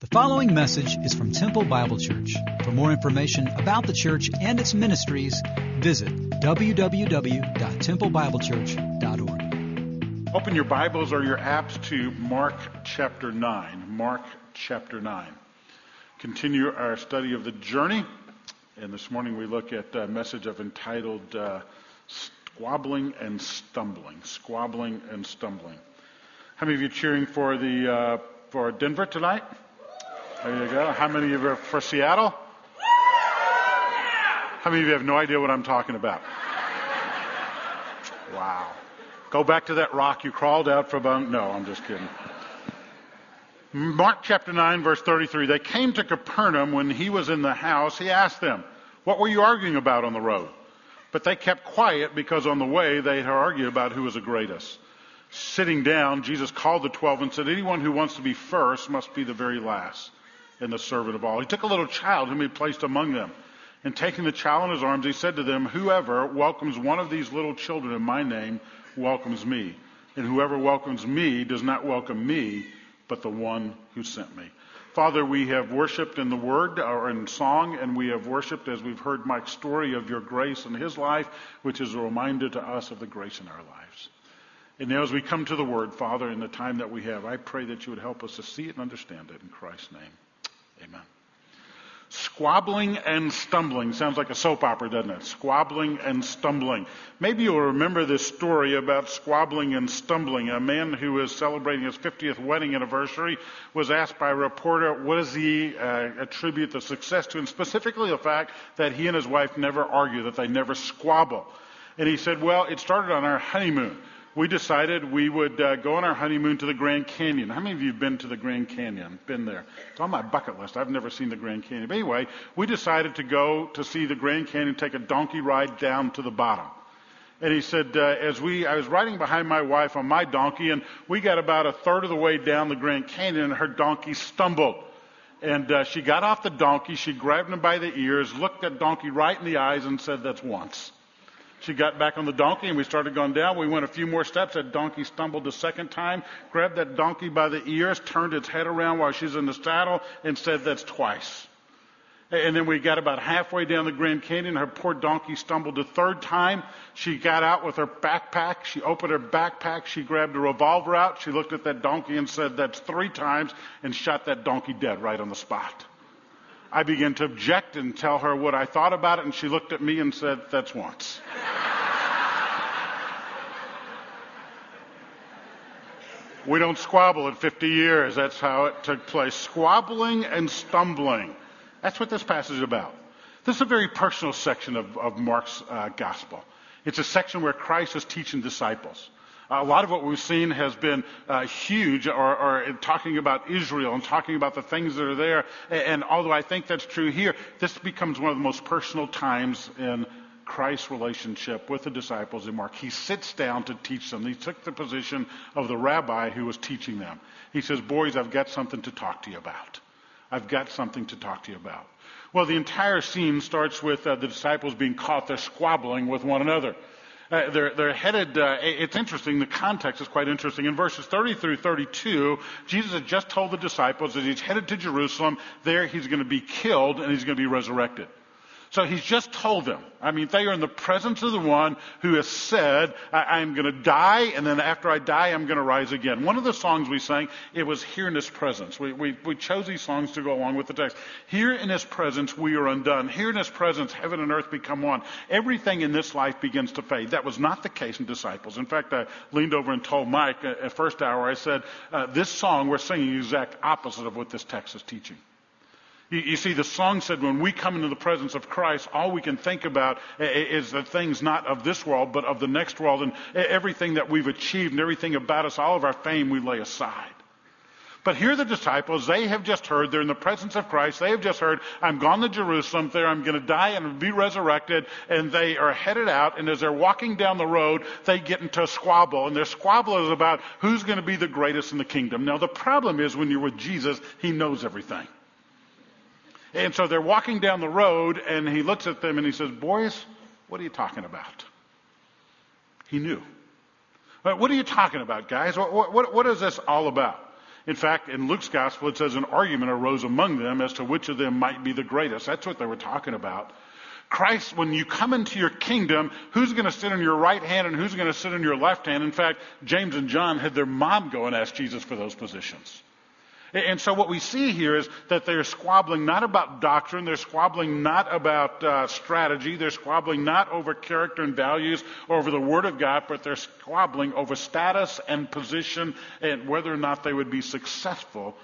The following message is from Temple Bible Church. For more information about the church and its ministries, visit www.templebiblechurch.org. Open your Bibles or your apps to Mark chapter 9. Mark chapter 9. Continue our study of the journey. And this morning we look at a message I've entitled uh, Squabbling and Stumbling. Squabbling and Stumbling. How many of you cheering for the uh, for Denver tonight? There you go. How many of you are for Seattle? How many of you have no idea what I'm talking about? Wow. Go back to that rock you crawled out from. No, I'm just kidding. Mark chapter 9, verse 33. They came to Capernaum when he was in the house. He asked them, What were you arguing about on the road? But they kept quiet because on the way they had argued about who was the greatest. Sitting down, Jesus called the twelve and said, Anyone who wants to be first must be the very last and the servant of all. He took a little child whom he placed among them. And taking the child in his arms, he said to them, Whoever welcomes one of these little children in my name welcomes me. And whoever welcomes me does not welcome me, but the one who sent me. Father, we have worshiped in the word or in song, and we have worshiped as we've heard Mike's story of your grace in his life, which is a reminder to us of the grace in our lives. And now as we come to the word, Father, in the time that we have, I pray that you would help us to see it and understand it in Christ's name. Amen. Squabbling and stumbling sounds like a soap opera, doesn't it? Squabbling and stumbling. Maybe you'll remember this story about squabbling and stumbling. A man who was celebrating his 50th wedding anniversary was asked by a reporter, what does he uh, attribute the success to? And specifically the fact that he and his wife never argue, that they never squabble. And he said, well, it started on our honeymoon we decided we would uh, go on our honeymoon to the Grand Canyon. How many of you have been to the Grand Canyon? Been there? It's on my bucket list. I've never seen the Grand Canyon. But anyway, we decided to go to see the Grand Canyon, take a donkey ride down to the bottom. And he said, uh, as we, I was riding behind my wife on my donkey, and we got about a third of the way down the Grand Canyon, and her donkey stumbled. And uh, she got off the donkey, she grabbed him by the ears, looked that donkey right in the eyes, and said, "That's once." She got back on the donkey and we started going down. We went a few more steps. That donkey stumbled a second time, grabbed that donkey by the ears, turned its head around while she's in the saddle, and said, That's twice. And then we got about halfway down the Grand Canyon. Her poor donkey stumbled a third time. She got out with her backpack. She opened her backpack. She grabbed a revolver out. She looked at that donkey and said, That's three times, and shot that donkey dead right on the spot. I began to object and tell her what I thought about it, and she looked at me and said, That's once. we don't squabble at 50 years. That's how it took place. Squabbling and stumbling. That's what this passage is about. This is a very personal section of, of Mark's uh, gospel. It's a section where Christ is teaching disciples. A lot of what we've seen has been uh, huge, or, or, talking about Israel and talking about the things that are there. And although I think that's true here, this becomes one of the most personal times in Christ's relationship with the disciples in Mark. He sits down to teach them. He took the position of the rabbi who was teaching them. He says, Boys, I've got something to talk to you about. I've got something to talk to you about. Well, the entire scene starts with uh, the disciples being caught there squabbling with one another. Uh, they're, they're headed, uh, it's interesting, the context is quite interesting. In verses 30 through 32, Jesus had just told the disciples that he's headed to Jerusalem. There he's going to be killed and he's going to be resurrected. So he's just told them. I mean, they are in the presence of the one who has said, I, am going to die, and then after I die, I'm going to rise again. One of the songs we sang, it was Here in His Presence. We, we, we chose these songs to go along with the text. Here in His presence, we are undone. Here in His presence, heaven and earth become one. Everything in this life begins to fade. That was not the case in disciples. In fact, I leaned over and told Mike uh, at first hour, I said, uh, this song, we're singing the exact opposite of what this text is teaching. You, you, see, the song said when we come into the presence of Christ, all we can think about is the things not of this world, but of the next world, and everything that we've achieved and everything about us, all of our fame we lay aside. But here the disciples, they have just heard, they're in the presence of Christ, they have just heard, I'm gone to Jerusalem, there I'm going to die and be resurrected, and they are headed out, and as they're walking down the road, they get into a squabble, and their squabble is about who's going to be the greatest in the kingdom. Now the problem is when you're with Jesus, He knows everything. And so they're walking down the road, and he looks at them and he says, Boys, what are you talking about? He knew. Uh, what are you talking about, guys? What, what, what is this all about? In fact, in Luke's gospel, it says an argument arose among them as to which of them might be the greatest. That's what they were talking about. Christ, when you come into your kingdom, who's going to sit on your right hand and who's going to sit on your left hand? In fact, James and John had their mom go and ask Jesus for those positions. And so what we see here is that they're squabbling not about doctrine, they're squabbling not about uh, strategy, they're squabbling not over character and values or over the Word of God, but they're squabbling over status and position and whether or not they would be successful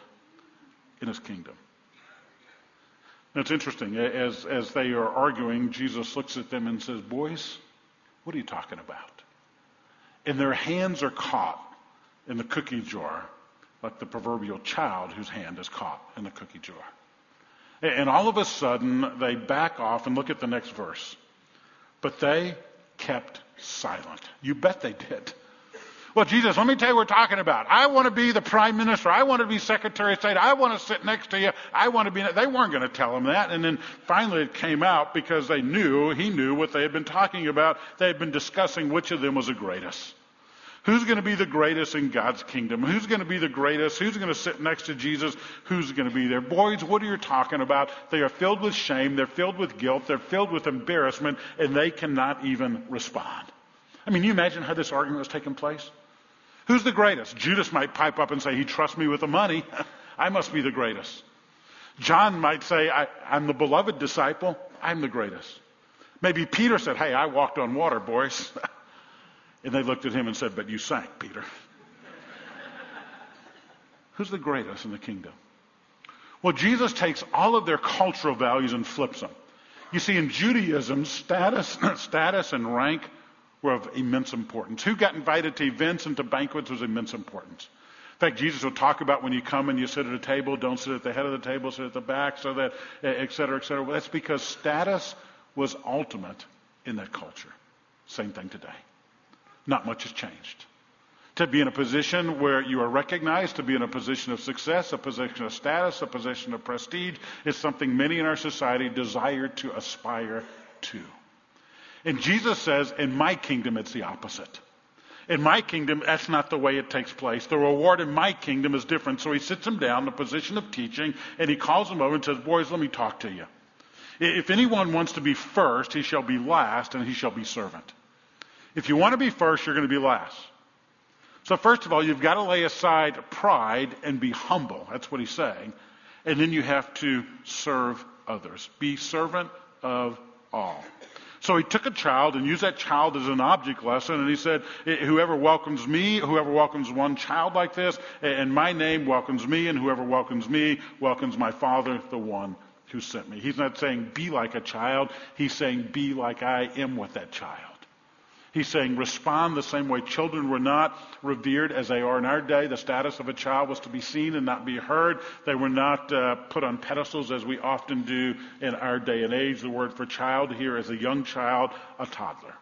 in His kingdom. Now it's interesting. As, as they are arguing, Jesus looks at them and says, Boys, what are you talking about? And their hands are caught in the cookie jar like the proverbial child whose hand is caught in the cookie jar. And all of a sudden, they back off and look at the next verse. But they kept silent. You bet they did. Well, Jesus, let me tell you what we're talking about. I want to be the prime minister. I want to be secretary of state. I want to sit next to you. I want to be. They weren't going to tell him that. And then finally it came out because they knew, he knew what they had been talking about. They had been discussing which of them was the greatest. Who's going to be the greatest in God's kingdom? Who's going to be the greatest? Who's going to sit next to Jesus? Who's going to be there? Boys, what are you talking about? They are filled with shame. They're filled with guilt. They're filled with embarrassment, and they cannot even respond. I mean, you imagine how this argument was taking place? Who's the greatest? Judas might pipe up and say, he trusts me with the money. I must be the greatest. John might say, I, am the beloved disciple. I'm the greatest. Maybe Peter said, hey, I walked on water, boys. And they looked at him and said, But you sank, Peter. Who's the greatest in the kingdom? Well, Jesus takes all of their cultural values and flips them. You see, in Judaism, status, status and rank were of immense importance. Who got invited to events and to banquets was immense importance. In fact, Jesus will talk about when you come and you sit at a table, don't sit at the head of the table, sit at the back, so that, et cetera, et cetera. Well, that's because status was ultimate in that culture. Same thing today not much has changed. To be in a position where you are recognized, to be in a position of success, a position of status, a position of prestige, is something many in our society desire to aspire to. And Jesus says, in my kingdom, it's the opposite. In my kingdom, that's not the way it takes place. The reward in my kingdom is different. So he sits him down in a position of teaching and he calls him over and says, Boys, let me talk to you. If anyone wants to be first, he shall be last and he shall be servant. If you want to be first, you're going to be last. So, first of all, you've got to lay aside pride and be humble. That's what he's saying. And then you have to serve others. Be servant of all. So he took a child and used that child as an object lesson, and he said, Whoever welcomes me, whoever welcomes one child like this, and my name welcomes me, and whoever welcomes me welcomes my Father, the one who sent me. He's not saying be like a child, he's saying be like I am with that child. He's saying respond the same way children were not revered as they are in our day. The status of a child was to be seen and not be heard. They were not uh, put on pedestals as we often do in our day and age. The word for child here is a young child, a toddler.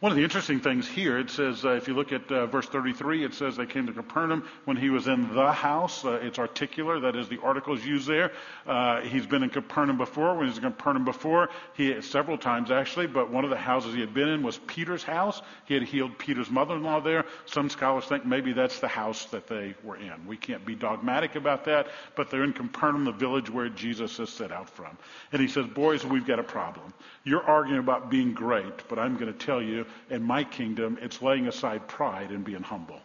One of the interesting things here, it says, uh, if you look at uh, verse 33, it says they came to Capernaum when he was in the house. Uh, it's articular, that is, the article is used there. Uh, he's been in Capernaum before. When he was in Capernaum before, he several times actually, but one of the houses he had been in was Peter's house. He had healed Peter's mother-in-law there. Some scholars think maybe that's the house that they were in. We can't be dogmatic about that, but they're in Capernaum, the village where Jesus has set out from. And he says, boys, we've got a problem. You're arguing about being great, but I'm going to tell you in my kingdom, it's laying aside pride and being humble.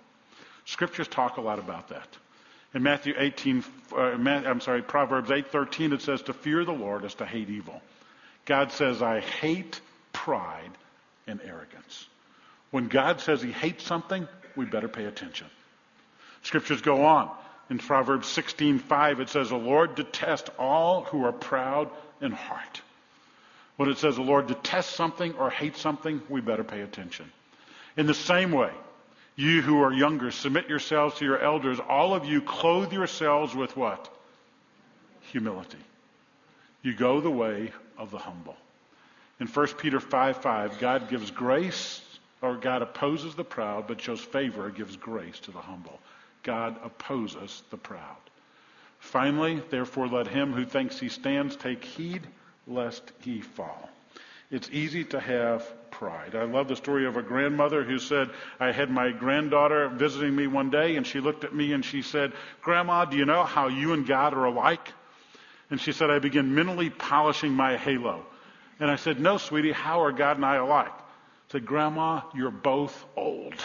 Scriptures talk a lot about that. In Matthew 18, uh, I'm sorry, Proverbs 8:13, it says, "To fear the Lord is to hate evil." God says, "I hate pride and arrogance." When God says He hates something, we better pay attention. Scriptures go on. In Proverbs 16:5, it says, "The Lord detests all who are proud in heart." When it says the Lord detests something or hates something, we better pay attention. In the same way, you who are younger, submit yourselves to your elders. All of you clothe yourselves with what? Humility. You go the way of the humble. In 1 Peter 5 5, God gives grace, or God opposes the proud, but shows favor, gives grace to the humble. God opposes the proud. Finally, therefore, let him who thinks he stands take heed lest he fall. It's easy to have pride. I love the story of a grandmother who said, I had my granddaughter visiting me one day and she looked at me and she said, Grandma, do you know how you and God are alike? And she said, I began mentally polishing my halo. And I said, No, sweetie, how are God and I alike? I said, Grandma, you're both old.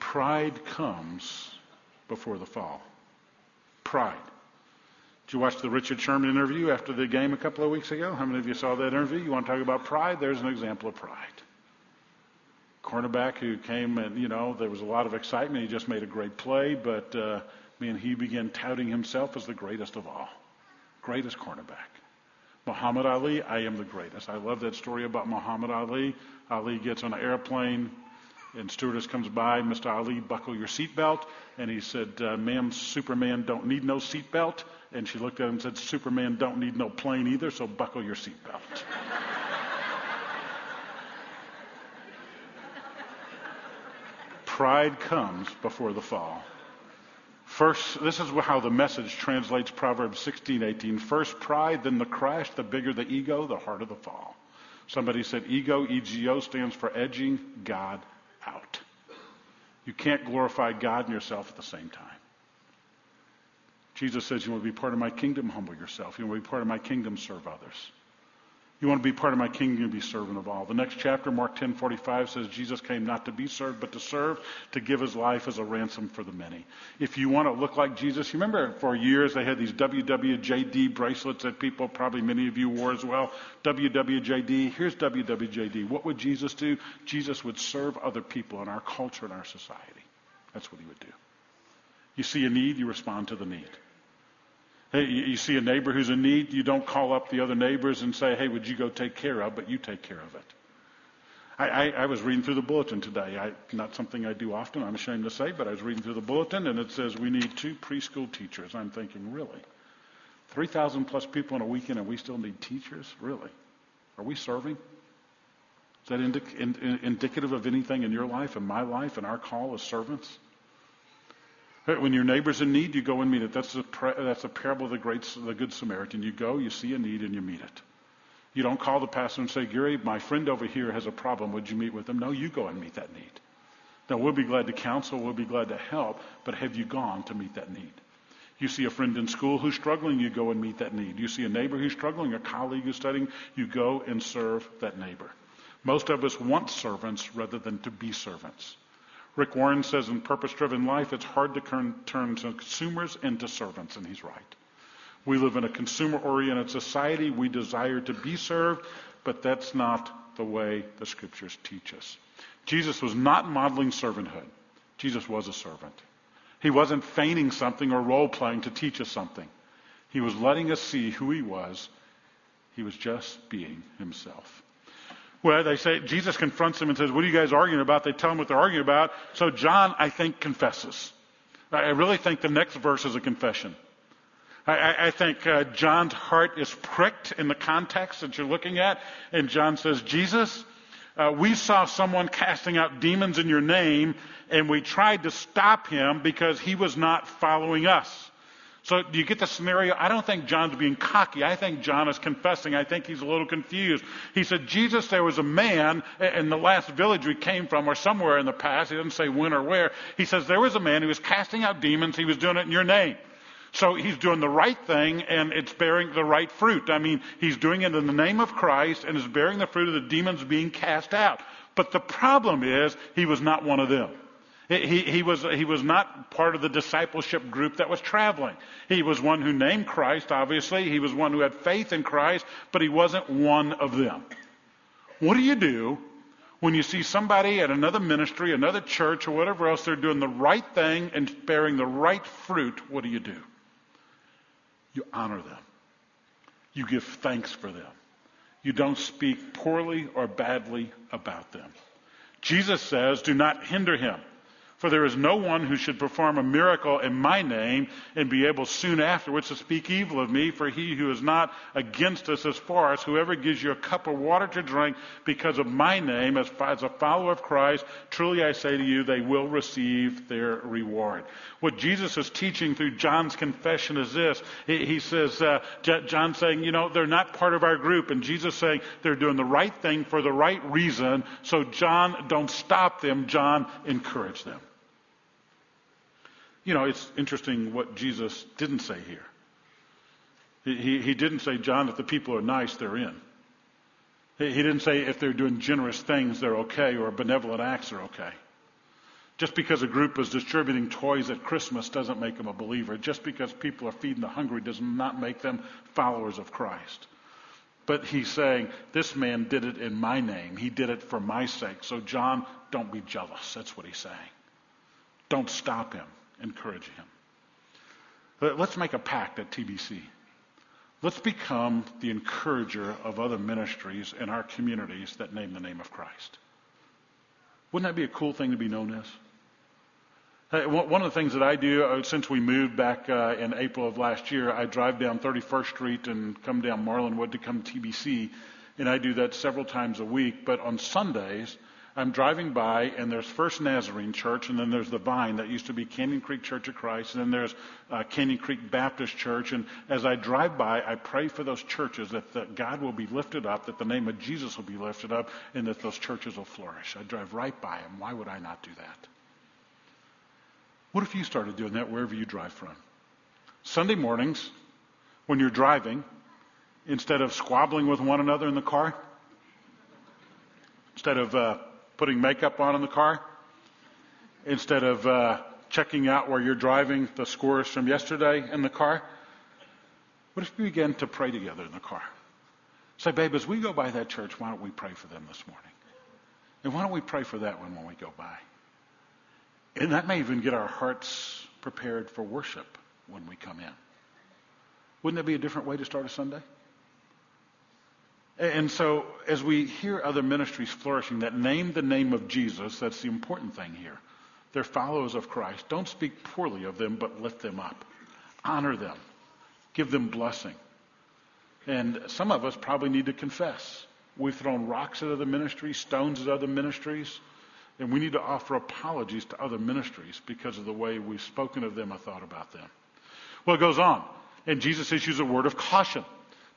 Pride comes before the fall. Pride. Did you watch the Richard Sherman interview after the game a couple of weeks ago? How many of you saw that interview? You want to talk about pride? There's an example of pride. Cornerback who came and, you know, there was a lot of excitement. He just made a great play, but, uh, man, he began touting himself as the greatest of all. Greatest cornerback. Muhammad Ali, I am the greatest. I love that story about Muhammad Ali. Ali gets on an airplane, and stewardess comes by, Mr. Ali, buckle your seatbelt. And he said, uh, ma'am, Superman don't need no seatbelt. And she looked at him and said, Superman don't need no plane either, so buckle your seatbelt. Pride comes before the fall. First, this is how the message translates Proverbs 16, 18. First pride, then the crash. The bigger the ego, the harder the fall. Somebody said ego, EGO, stands for edging God out. You can't glorify God and yourself at the same time. Jesus says, You want to be part of my kingdom? Humble yourself. You want to be part of my kingdom? Serve others. You want to be part of my kingdom, you be servant of all. The next chapter, Mark 10:45 says Jesus came not to be served, but to serve, to give his life as a ransom for the many. If you want to look like Jesus, you remember for years they had these WWJD bracelets that people, probably many of you wore as well. WWJD. Here's WWJD. What would Jesus do? Jesus would serve other people in our culture and our society. That's what he would do. You see a need, you respond to the need. You see a neighbor who's in need, you don't call up the other neighbors and say, hey, would you go take care of, but you take care of it. I, I, I was reading through the bulletin today. I, not something I do often, I'm ashamed to say, but I was reading through the bulletin and it says we need two preschool teachers. I'm thinking, really? 3,000 plus people in a weekend and we still need teachers? Really? Are we serving? Is that indic- in, indicative of anything in your life and my life and our call as servants? When your neighbor's in need, you go and meet it. That's a, that's a parable of the great, the good Samaritan. You go, you see a need, and you meet it. You don't call the pastor and say, Gary, my friend over here has a problem. Would you meet with him? No, you go and meet that need. Now, we'll be glad to counsel, we'll be glad to help, but have you gone to meet that need? You see a friend in school who's struggling, you go and meet that need. You see a neighbor who's struggling, a colleague who's studying, you go and serve that neighbor. Most of us want servants rather than to be servants. Rick Warren says in Purpose Driven Life, it's hard to turn, consumers into servants, and he's right. We live in a consumer oriented society. We desire to be served, but that's not the way the scriptures teach us. Jesus was not modeling servanthood. Jesus was a servant. He wasn't feigning something or role playing to teach us something. He was letting us see who he was. He was just being himself. Well, they say Jesus confronts them and says, "What are you guys arguing about?" They tell him what they're arguing about. So John, I think, confesses. I really think the next verse is a confession. I, I think uh, John's heart is pricked in the context that you're looking at, and John says, "Jesus, uh, we saw someone casting out demons in your name, and we tried to stop him because he was not following us." So do you get the scenario? I don't think John's being cocky. I think John is confessing. I think he's a little confused. He said, Jesus, there was a man in the last village we came from or somewhere in the past. He doesn't say when or where. He says, there was a man who was casting out demons. He was doing it in your name. So he's doing the right thing and it's bearing the right fruit. I mean, he's doing it in the name of Christ and is bearing the fruit of the demons being cast out. But the problem is he was not one of them. He, he, was, he was not part of the discipleship group that was traveling. He was one who named Christ, obviously. He was one who had faith in Christ, but he wasn't one of them. What do you do when you see somebody at another ministry, another church, or whatever else, they're doing the right thing and bearing the right fruit? What do you do? You honor them. You give thanks for them. You don't speak poorly or badly about them. Jesus says, do not hinder him. For there is no one who should perform a miracle in my name and be able soon afterwards to speak evil of me, for he who is not against us is for us. Whoever gives you a cup of water to drink because of my name, as, as a follower of Christ, truly I say to you, they will receive their reward. What Jesus is teaching through John's confession is this. He, he says, uh, John saying, you know, they're not part of our group, and Jesus saying they're doing the right thing for the right reason. So John, don't stop them. John, encourage them. You know, it's interesting what Jesus didn't say here. He, he, didn't say, John, if the people are nice, they're in. He didn't say if they're doing generous things, they're okay, or benevolent acts are okay. Just because a group is distributing toys at Christmas doesn't make them a believer. Just because people are feeding the hungry does not make them followers of Christ. But he's saying, this man did it in my name. He did it for my sake. So, John, don't be jealous. That's what he's saying. Don't stop him encourage him. Let's make a pact at TBC. Let's become the encourager of other ministries in our communities that name the name of Christ. Wouldn't that be a cool thing to be known as? One of the things that I do uh, since we moved back uh, in April of last year, I drive down 31st Street and come down Marlandwood to come TBC, and I do that several times a week. But on Sundays, I'm driving by, and there's First Nazarene Church, and then there's the Vine that used to be Canyon Creek Church of Christ, and then there's uh, Canyon Creek Baptist Church. And as I drive by, I pray for those churches that, God will be lifted up, that the name of Jesus will be lifted up, and that those churches will flourish. I drive right by them. Why would I not do that? What if you started doing that wherever you drive from? Sunday mornings, when you're driving, instead of squabbling with one another in the car, instead of uh, putting makeup on in the car instead of uh, checking out where you're driving the scores from yesterday in the car? What if we begin to pray together in the car? Say, babe, as we go by that church, why don't we pray for them this morning? And why don't we pray for that one when we go by? And that may even get our hearts prepared for worship when we come in. Wouldn't that be a different way to start a Sunday? And so, as we hear other ministries flourishing that name the name of Jesus, that's the important thing here. They're followers of Christ. Don't speak poorly of them, but lift them up. Honor them. Give them blessing. And some of us probably need to confess. We've thrown rocks at other ministries, stones at other ministries, and we need to offer apologies to other ministries because of the way we've spoken of them or thought about them. Well, it goes on. And Jesus issues a word of caution.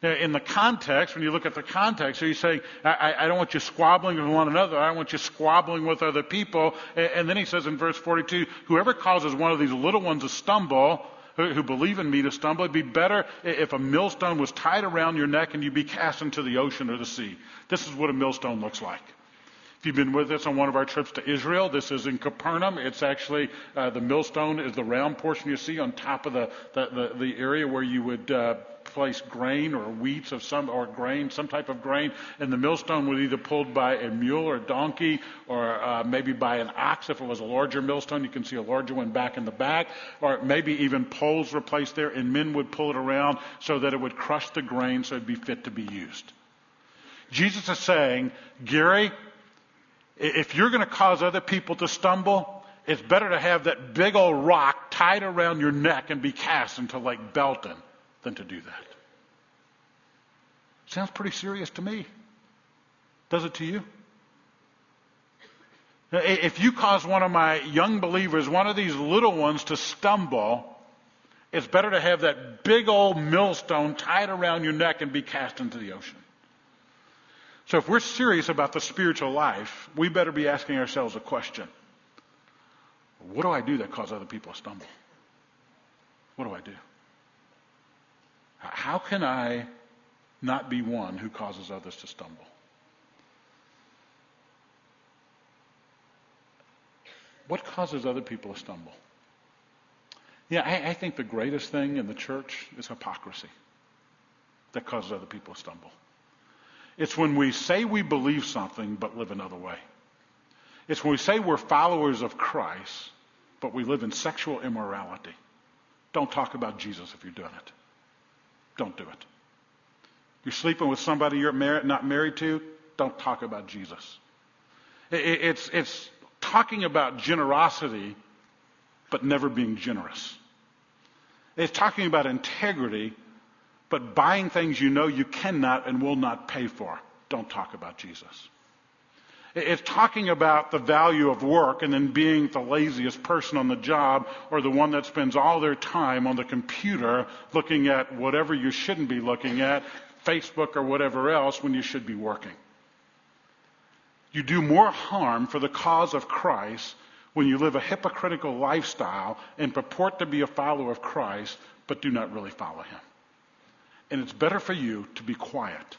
Now, in the context, when you look at the context, so he's saying, I, I, don't want you squabbling with one another. I don't want you squabbling with other people. And, and, then he says in verse 42, whoever causes one of these little ones to stumble, who, who believe in me to stumble, it'd be better if a millstone was tied around your neck and you be cast into the ocean or the sea. This is what a millstone looks like. If you've been with us on one of our trips to Israel, this is in Capernaum. It's actually uh, the millstone is the round portion you see on top of the the, the, the area where you would uh, place grain or wheats of some or grain, some type of grain, and the millstone was either pulled by a mule or a donkey, or uh, maybe by an ox. If it was a larger millstone, you can see a larger one back in the back, or maybe even poles were placed there, and men would pull it around so that it would crush the grain, so it'd be fit to be used. Jesus is saying, Gary, if you're going to cause other people to stumble, it's better to have that big old rock tied around your neck and be cast into Lake Belton than to do that. Sounds pretty serious to me. Does it to you? If you cause one of my young believers, one of these little ones, to stumble, it's better to have that big old millstone tied around your neck and be cast into the ocean. So if we're serious about the spiritual life, we better be asking ourselves a question. What do I do that causes other people to stumble? What do I do? How can I not be one who causes others to stumble? What causes other people to stumble? Yeah, I, I, think the greatest thing in the church is hypocrisy that causes other people to stumble. It's when we say we believe something but live another way. It's when we say we're followers of Christ but we live in sexual immorality. Don't talk about Jesus if you're doing it. Don't do it. You're sleeping with somebody you're not married to, don't talk about Jesus. It's, it's talking about generosity, but never being generous. It's talking about integrity, but buying things you know you cannot and will not pay for. Don't talk about Jesus. It's talking about the value of work and then being the laziest person on the job or the one that spends all their time on the computer looking at whatever you shouldn't be looking at, Facebook or whatever else, when you should be working. You do more harm for the cause of Christ when you live a hypocritical lifestyle and purport to be a follower of Christ, but do not really follow him. And it's better for you to be quiet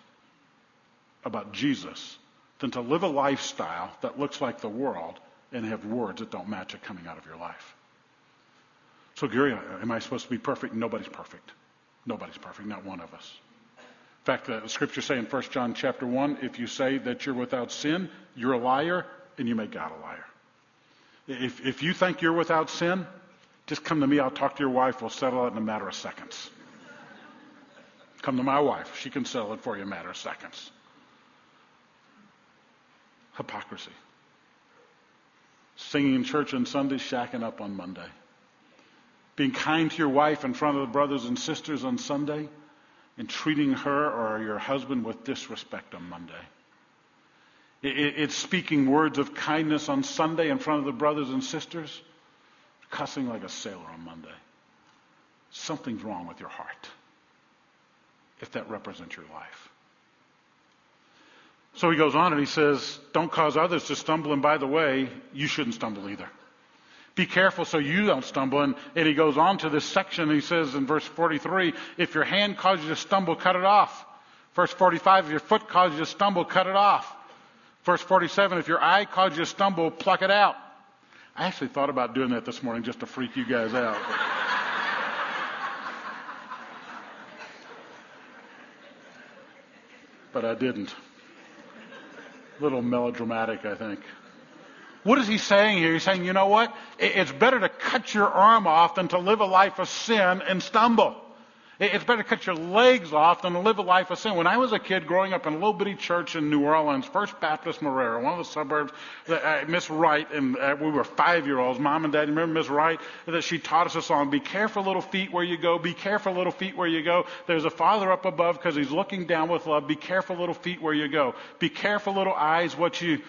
about Jesus than to live a lifestyle that looks like the world and have words that don't match it coming out of your life. So, Gary, am I supposed to be perfect? Nobody's perfect. Nobody's perfect, not one of us. In fact, the scripture say in 1 John chapter 1, if you say that you're without sin, you're a liar and you make God a liar. If, if you think you're without sin, just come to me. I'll talk to your wife. We'll settle it in a matter of seconds. Come to my wife. She can settle it for you in a matter of seconds hypocrisy. Singing in church on Sunday, shacking up on Monday. Being kind to your wife in front of the brothers and sisters on Sunday, and treating her or your husband with disrespect on Monday. It's speaking words of kindness on Sunday in front of the brothers and sisters, cussing like a sailor on Monday. Something's wrong with your heart if that represents your life. So he goes on and he says, Don't cause others to stumble, and by the way, you shouldn't stumble either. Be careful so you don't stumble. And, and he goes on to this section. He says in verse 43, If your hand causes you to stumble, cut it off. Verse 45, if your foot causes you to stumble, cut it off. Verse 47, if your eye causes you to stumble, pluck it out. I actually thought about doing that this morning just to freak you guys out. But I didn't A little melodramatic, I think. What is he saying here? He's saying, you know what? It's better to cut your arm off than to live a life of sin and stumble. It's better to cut your legs off than to live a life of sin. When I was a kid growing up in a little bitty church in New Orleans, First Baptist Marrero, one of the suburbs, uh, Miss Wright, and uh, we were five year olds, mom and dad, remember Miss Wright, that she taught us a song, Be careful, little feet, where you go. Be careful, little feet, where you go. There's a father up above because he's looking down with love. Be careful, little feet, where you go. Be careful, little eyes, what you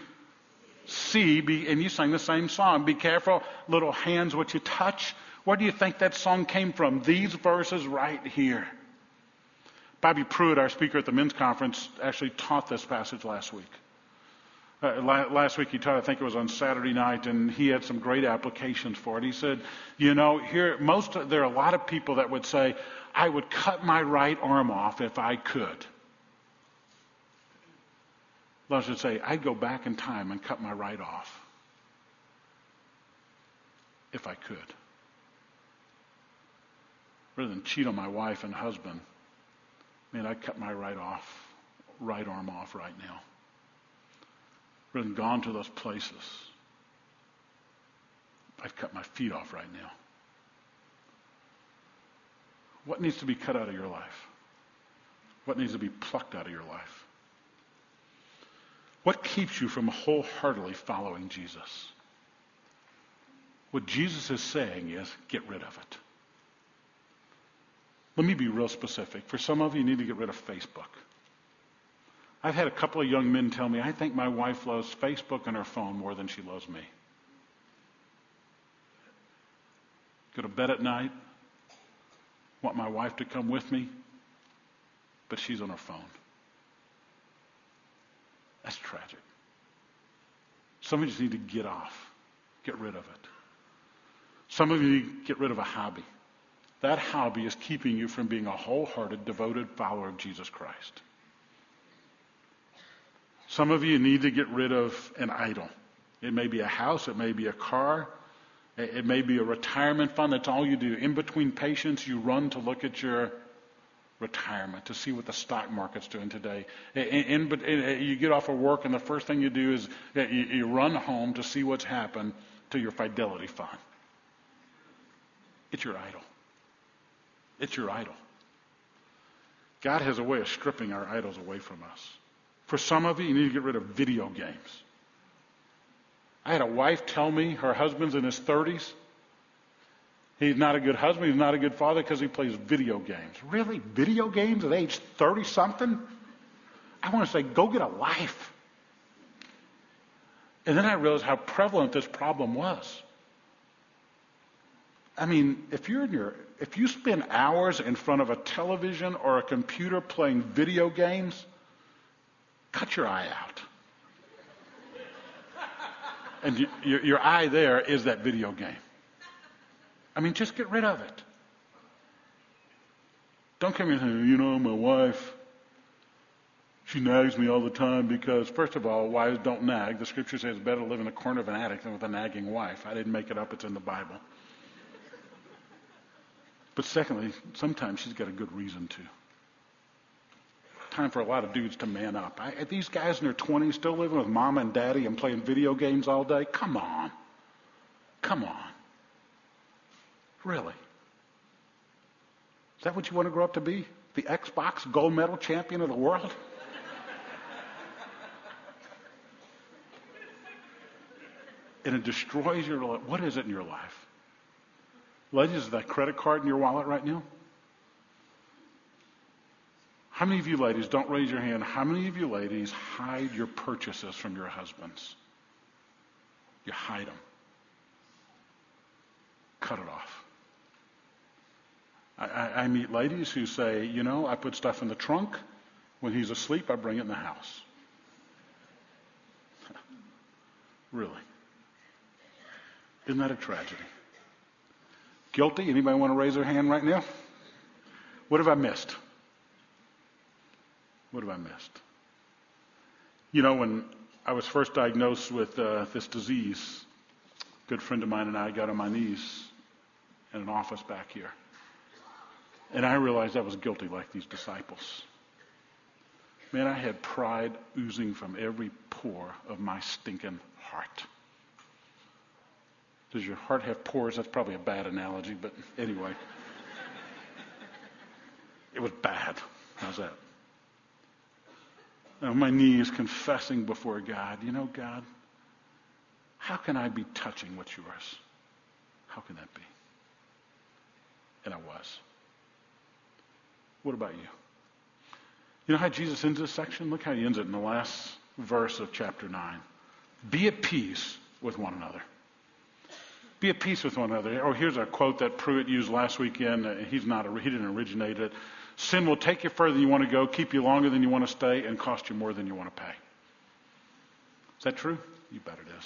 see. Be, and you sang the same song. Be careful, little hands, what you touch. Where do you think that song came from? These verses right here. Bobby Pruitt, our speaker at the men's conference, actually taught this passage last week. Uh, last week he taught, I think it was on Saturday night, and he had some great applications for it. He said, you know, here, most, there are a lot of people that would say, I would cut my right arm off if I could. Others would say, I'd go back in time and cut my right off if I could rather than cheat on my wife and husband, man, I'd cut my right off, right arm off right now. Rather than gone to those places, I'd cut my feet off right now. What needs to be cut out of your life? What needs to be plucked out of your life? What keeps you from wholeheartedly following Jesus? What Jesus is saying is get rid of it. Let me be real specific. For some of you, you need to get rid of Facebook. I've had a couple of young men tell me, I think my wife loves Facebook and her phone more than she loves me. Go to bed at night, want my wife to come with me, but she's on her phone. That's tragic. Some of you just need to get off, get rid of it. Some of you need to get rid of a hobby. That hobby is keeping you from being a wholehearted, devoted follower of Jesus Christ. Some of you need to get rid of an idol. It may be a house, it may be a car, it may be a retirement fund. That's all you do. In between patients, you run to look at your retirement to see what the stock market's doing today. In, you get off of work, and the first thing you do is you run home to see what's happened to your fidelity fund. It's your idol. It's your idol. God has a way of stripping our idols away from us. For some of you, you need to get rid of video games. I had a wife tell me her husband's in his 30s. He's not a good husband. He's not a good father because he plays video games. Really? Video games at age 30 something? I want to say, go get a life. And then I realized how prevalent this problem was. I mean, if you're in your, if you spend hours in front of a television or a computer playing video games, cut your eye out. And you, your, your eye there is that video game. I mean, just get rid of it. Don't come in say, you know, my wife, she nags me all the time because, first of all, wives don't nag. The scripture says it's better to live in the corner of an attic than with a nagging wife. I didn't make it up, it's in the Bible. But secondly, sometimes she's got a good reason to. Time for a lot of dudes to man up. I, these guys in their 20s still living with mom and daddy and playing video games all day? Come on. Come on. Really? Is that what you want to grow up to be? The Xbox gold medal champion of the world? and it destroys your life. What is it in your life? Ladies, is that credit card in your wallet right now? How many of you ladies, don't raise your hand, how many of you ladies hide your purchases from your husbands? You hide them. Cut it off. I, I, I meet ladies who say, you know, I put stuff in the trunk. When he's asleep, I bring it in the house. really? Isn't that a tragedy? Guilty? Anybody want to raise their hand right now? What have I missed? What have I missed? You know, when I was first diagnosed with uh, this disease, a good friend of mine and I got on my knees in an office back here. And I realized I was guilty like these disciples. Man, I had pride oozing from every pore of my stinking heart. Does your heart have pores? That's probably a bad analogy, but anyway. it was bad. How's that? On my knees, confessing before God, you know, God, how can I be touching what's yours? How can that be? And I was. What about you? You know how Jesus ends this section? Look how he ends it in the last verse of chapter 9. Be at peace with one another. Be at peace with one another. Oh, here's a quote that Pruitt used last weekend. He's not, a, he didn't originate it. Sin will take you further than you want to go, keep you longer than you want to stay, and cost you more than you want to pay. Is that true? You bet it is.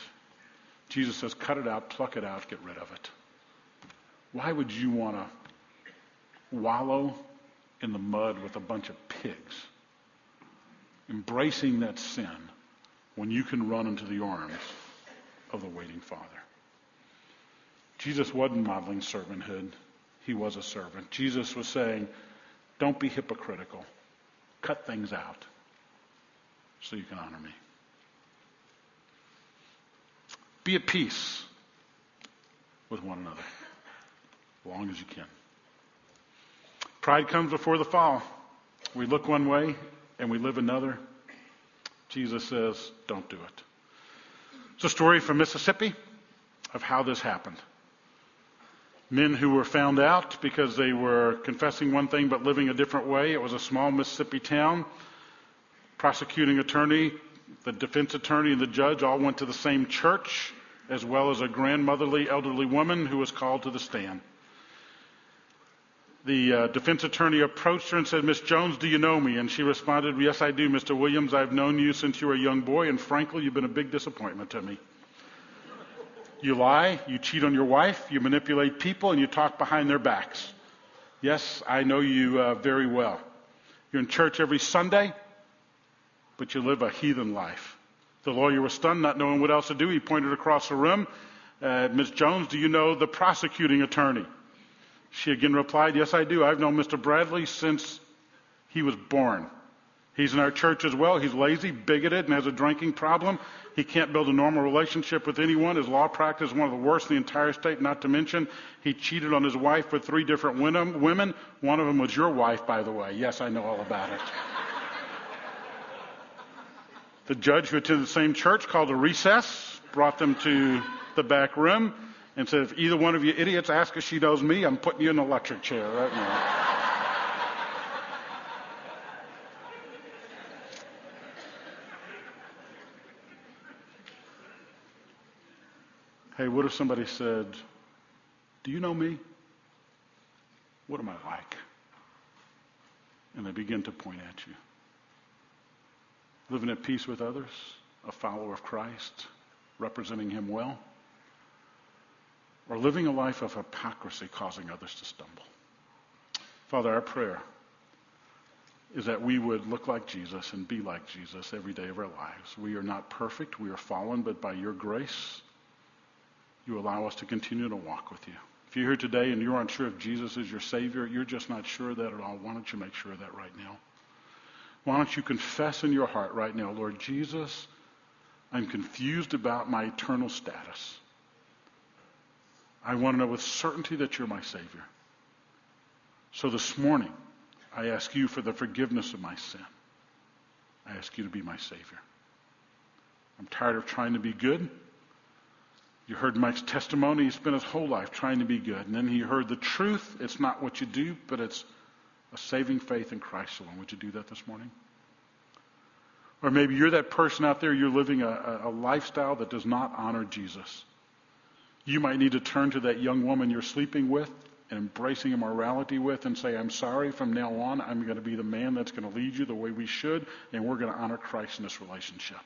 Jesus says, cut it out, pluck it out, get rid of it. Why would you want to wallow in the mud with a bunch of pigs, embracing that sin when you can run into the arms of the waiting Father? Jesus wasn't modeling servanthood. He was a servant. Jesus was saying, don't be hypocritical. Cut things out so you can honor me. Be at peace with one another as long as you can. Pride comes before the fall. We look one way and we live another. Jesus says, don't do it. It's a story from Mississippi of how this happened men who were found out because they were confessing one thing but living a different way. It was a small Mississippi town. Prosecuting attorney, the defense attorney, and the judge all went to the same church, as well as a grandmotherly elderly woman who was called to the stand. The uh, defense attorney approached her and said, Miss Jones, do you know me? And she responded, Yes, I do, Mr. Williams. I've known you since you were a young boy, and frankly, you've been a big disappointment to me. You lie, you cheat on your wife, you manipulate people, and you talk behind their backs. Yes, I know you uh, very well. You're in church every Sunday, but you live a heathen life. The lawyer was stunned, not knowing what else to do. He pointed across the room. Uh, Ms. Jones, do you know the prosecuting attorney? She again replied, Yes, I do. I've known Mr. Bradley since he was born. He's in our church as well. He's lazy, bigoted, and has a drinking problem. He can't build a normal relationship with anyone. His law practice is one of the worst in the entire state, not to mention he cheated on his wife with three different women. One of them was your wife, by the way. Yes, I know all about it. the judge who attended the same church called a recess brought them to the back room, and said, if either one of you idiots ask if she knows me, I'm putting you in an electric chair right now. Hey, what if somebody said, do you know me? What am I like? And they begin to point at you. Living at peace with others, a follower of Christ, representing Him well, or living a life of hypocrisy causing others to stumble. Father, our prayer is that we would look like Jesus and be like Jesus every day of our lives. We are not perfect, we are fallen, but by your grace, you allow us to continue to walk with you. If you're here today and you aren't sure if Jesus is your Savior, you're just not sure of that at all, why don't you make sure of that right now? Why don't you confess in your heart right now, Lord Jesus, I'm confused about my eternal status. I want to know with certainty that you're my Savior. So this morning, I ask you for the forgiveness of my sin. I ask you to be my Savior. I'm tired of trying to be good. You heard Mike's testimony. He spent his whole life trying to be good. And then he heard the truth. It's not what you do, but it's a saving faith in Christ alone. Would you do that this morning? Or maybe you're that person out there, you're living a, a, lifestyle that does not honor Jesus. You might need to turn to that young woman you're sleeping with and embracing immorality with and say, I'm sorry, from now on, I'm going to be the man that's going to lead you the way we should, and we're going to honor Christ in this relationship.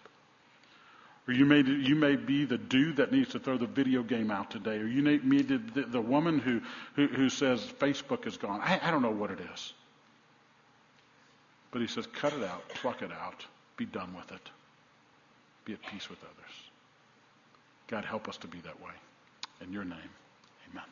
Or you may, you may be the dude that needs to throw the video game out today. Or you may be the, the, woman who, who, who, says Facebook is gone. I, I don't know what it is. But he says, cut it out, pluck it out, be done with it. Be at peace with others. God, help us to be that way. In your name, amen.